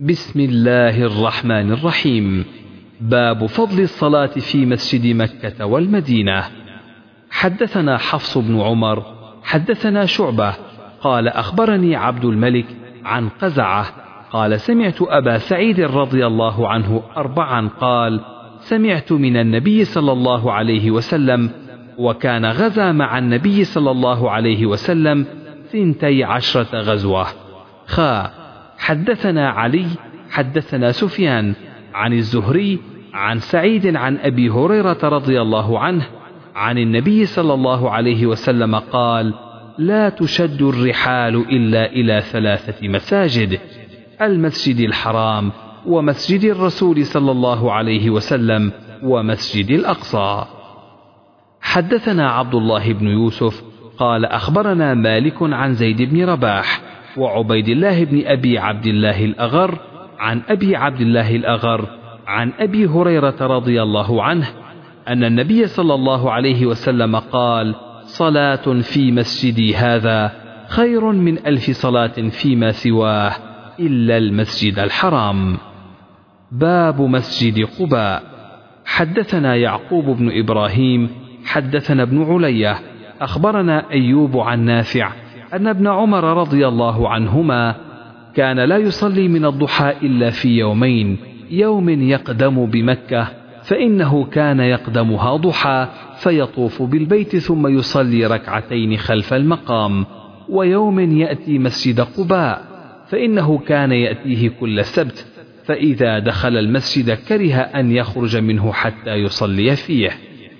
بسم الله الرحمن الرحيم. باب فضل الصلاة في مسجد مكة والمدينة. حدثنا حفص بن عمر حدثنا شعبة قال أخبرني عبد الملك عن قزعة قال سمعت أبا سعيد رضي الله عنه أربعا قال سمعت من النبي صلى الله عليه وسلم وكان غزا مع النبي صلى الله عليه وسلم ثنتي عشرة غزوة. خا حدثنا علي حدثنا سفيان عن الزهري عن سعيد عن أبي هريرة رضي الله عنه عن النبي صلى الله عليه وسلم قال لا تشد الرحال إلا إلى ثلاثة مساجد المسجد الحرام ومسجد الرسول صلى الله عليه وسلم ومسجد الأقصى. حدثنا عبد الله بن يوسف قال أخبرنا مالك عن زيد بن رباح وعبيد الله بن أبي عبد الله الأغر عن أبي عبد الله الأغر عن أبي هريرة رضي الله عنه أن النبي صلى الله عليه وسلم قال صلاة في مسجدي هذا خير من ألف صلاة فيما سواه إلا المسجد الحرام. باب مسجد قباء. حدثنا يعقوب بن إبراهيم حدثنا ابن علية أخبرنا أيوب عن نافع أن ابن عمر رضي الله عنهما كان لا يصلي من الضحى إلا في يومين يوم يقدم بمكة فإنه كان يقدمها ضحى فيطوف بالبيت ثم يصلي ركعتين خلف المقام ويوم يأتي مسجد قباء فإنه كان يأتيه كل سبت فإذا دخل المسجد كره أن يخرج منه حتى يصلي فيه.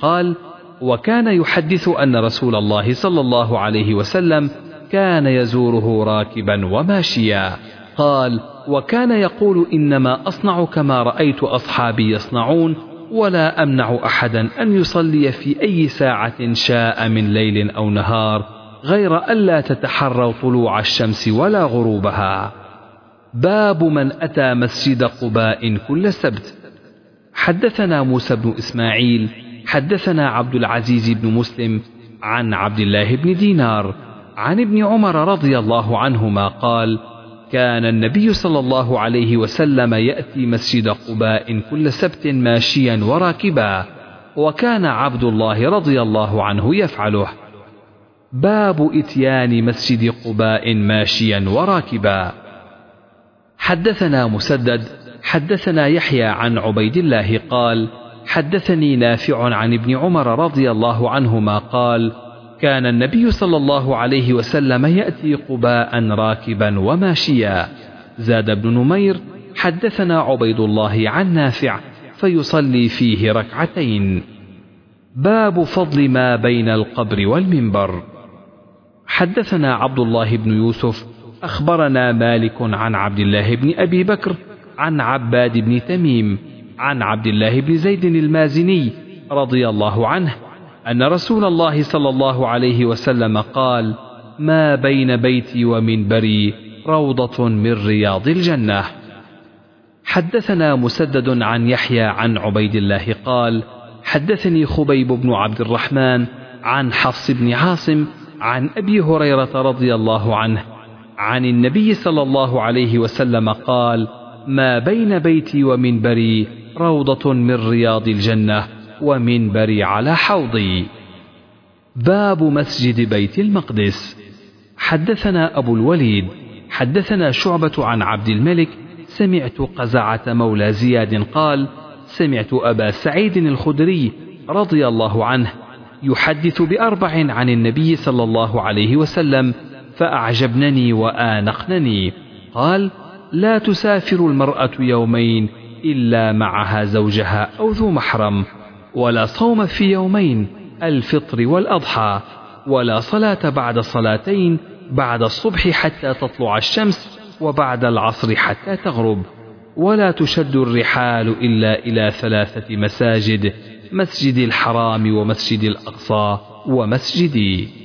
قال وكان يحدث أن رسول الله صلى الله عليه وسلم كان يزوره راكبا وماشيا. قال وكان يقول إنما أصنع كما رأيت أصحابي يصنعون ولا أمنع أحدا أن يصلي في أي ساعة شاء من ليل أو نهار غير ألا تتحروا طلوع الشمس ولا غروبها. باب من أتى مسجد قباء كل سبت. حدثنا موسى بن إسماعيل حدثنا عبد العزيز بن مسلم عن عبد الله بن دينار عن ابن عمر رضي الله عنهما قال كان النبي صلى الله عليه وسلم يأتي مسجد قباء كل سبت ماشيا وراكبا وكان عبد الله رضي الله عنه يفعله. باب إتيان مسجد قباء ماشيا وراكبا حدثنا مسدد حدثنا يحيى عن عبيد الله قال حدثني نافع عن ابن عمر رضي الله عنهما قال كان النبي صلى الله عليه وسلم يأتي قباء راكبا وماشيا. زاد بن نمير حدثنا عبيد الله عن نافع فيصلي فيه ركعتين. باب فضل ما بين القبر والمنبر. حدثنا عبد الله بن يوسف أخبرنا مالك عن عبد الله بن أبي بكر عن عباد بن تميم عن عبد الله بن زيد المازني رضي الله عنه أن رسول الله صلى الله عليه وسلم قال ما بين بيتي ومنبري روضة من رياض الجنة. حدثنا مسدد عن يحيى عن عبيد الله قال حدثني خبيب بن عبد الرحمن عن حفص بن عاصم عن أبي هريرة رضي الله عنه عن النبي صلى الله عليه وسلم قال ما بين بيتي ومنبري روضة من رياض الجنة. ومنبري على حوضي باب مسجد بيت المقدس. حدثنا أبو الوليد حدثنا شعبة عن عبد الملك سمعت قزعة مولى زياد قال سمعت أبا سعيد الخدري رضي الله عنه يحدث بأربع عن النبي صلى الله عليه وسلم فأعجبنني وآنقنني. قال لا تسافر المرأة يومين إلا معها زوجها أو ذو محرم. ولا صوم في يومين الفطر والأضحى ولا صلاة بعد صلاتين بعد الصبح حتى تطلع الشمس وبعد العصر حتى تغرب. ولا تشد الرحال إلا إلى ثلاثة مساجد مسجد الحرام ومسجد الأقصى ومسجدي.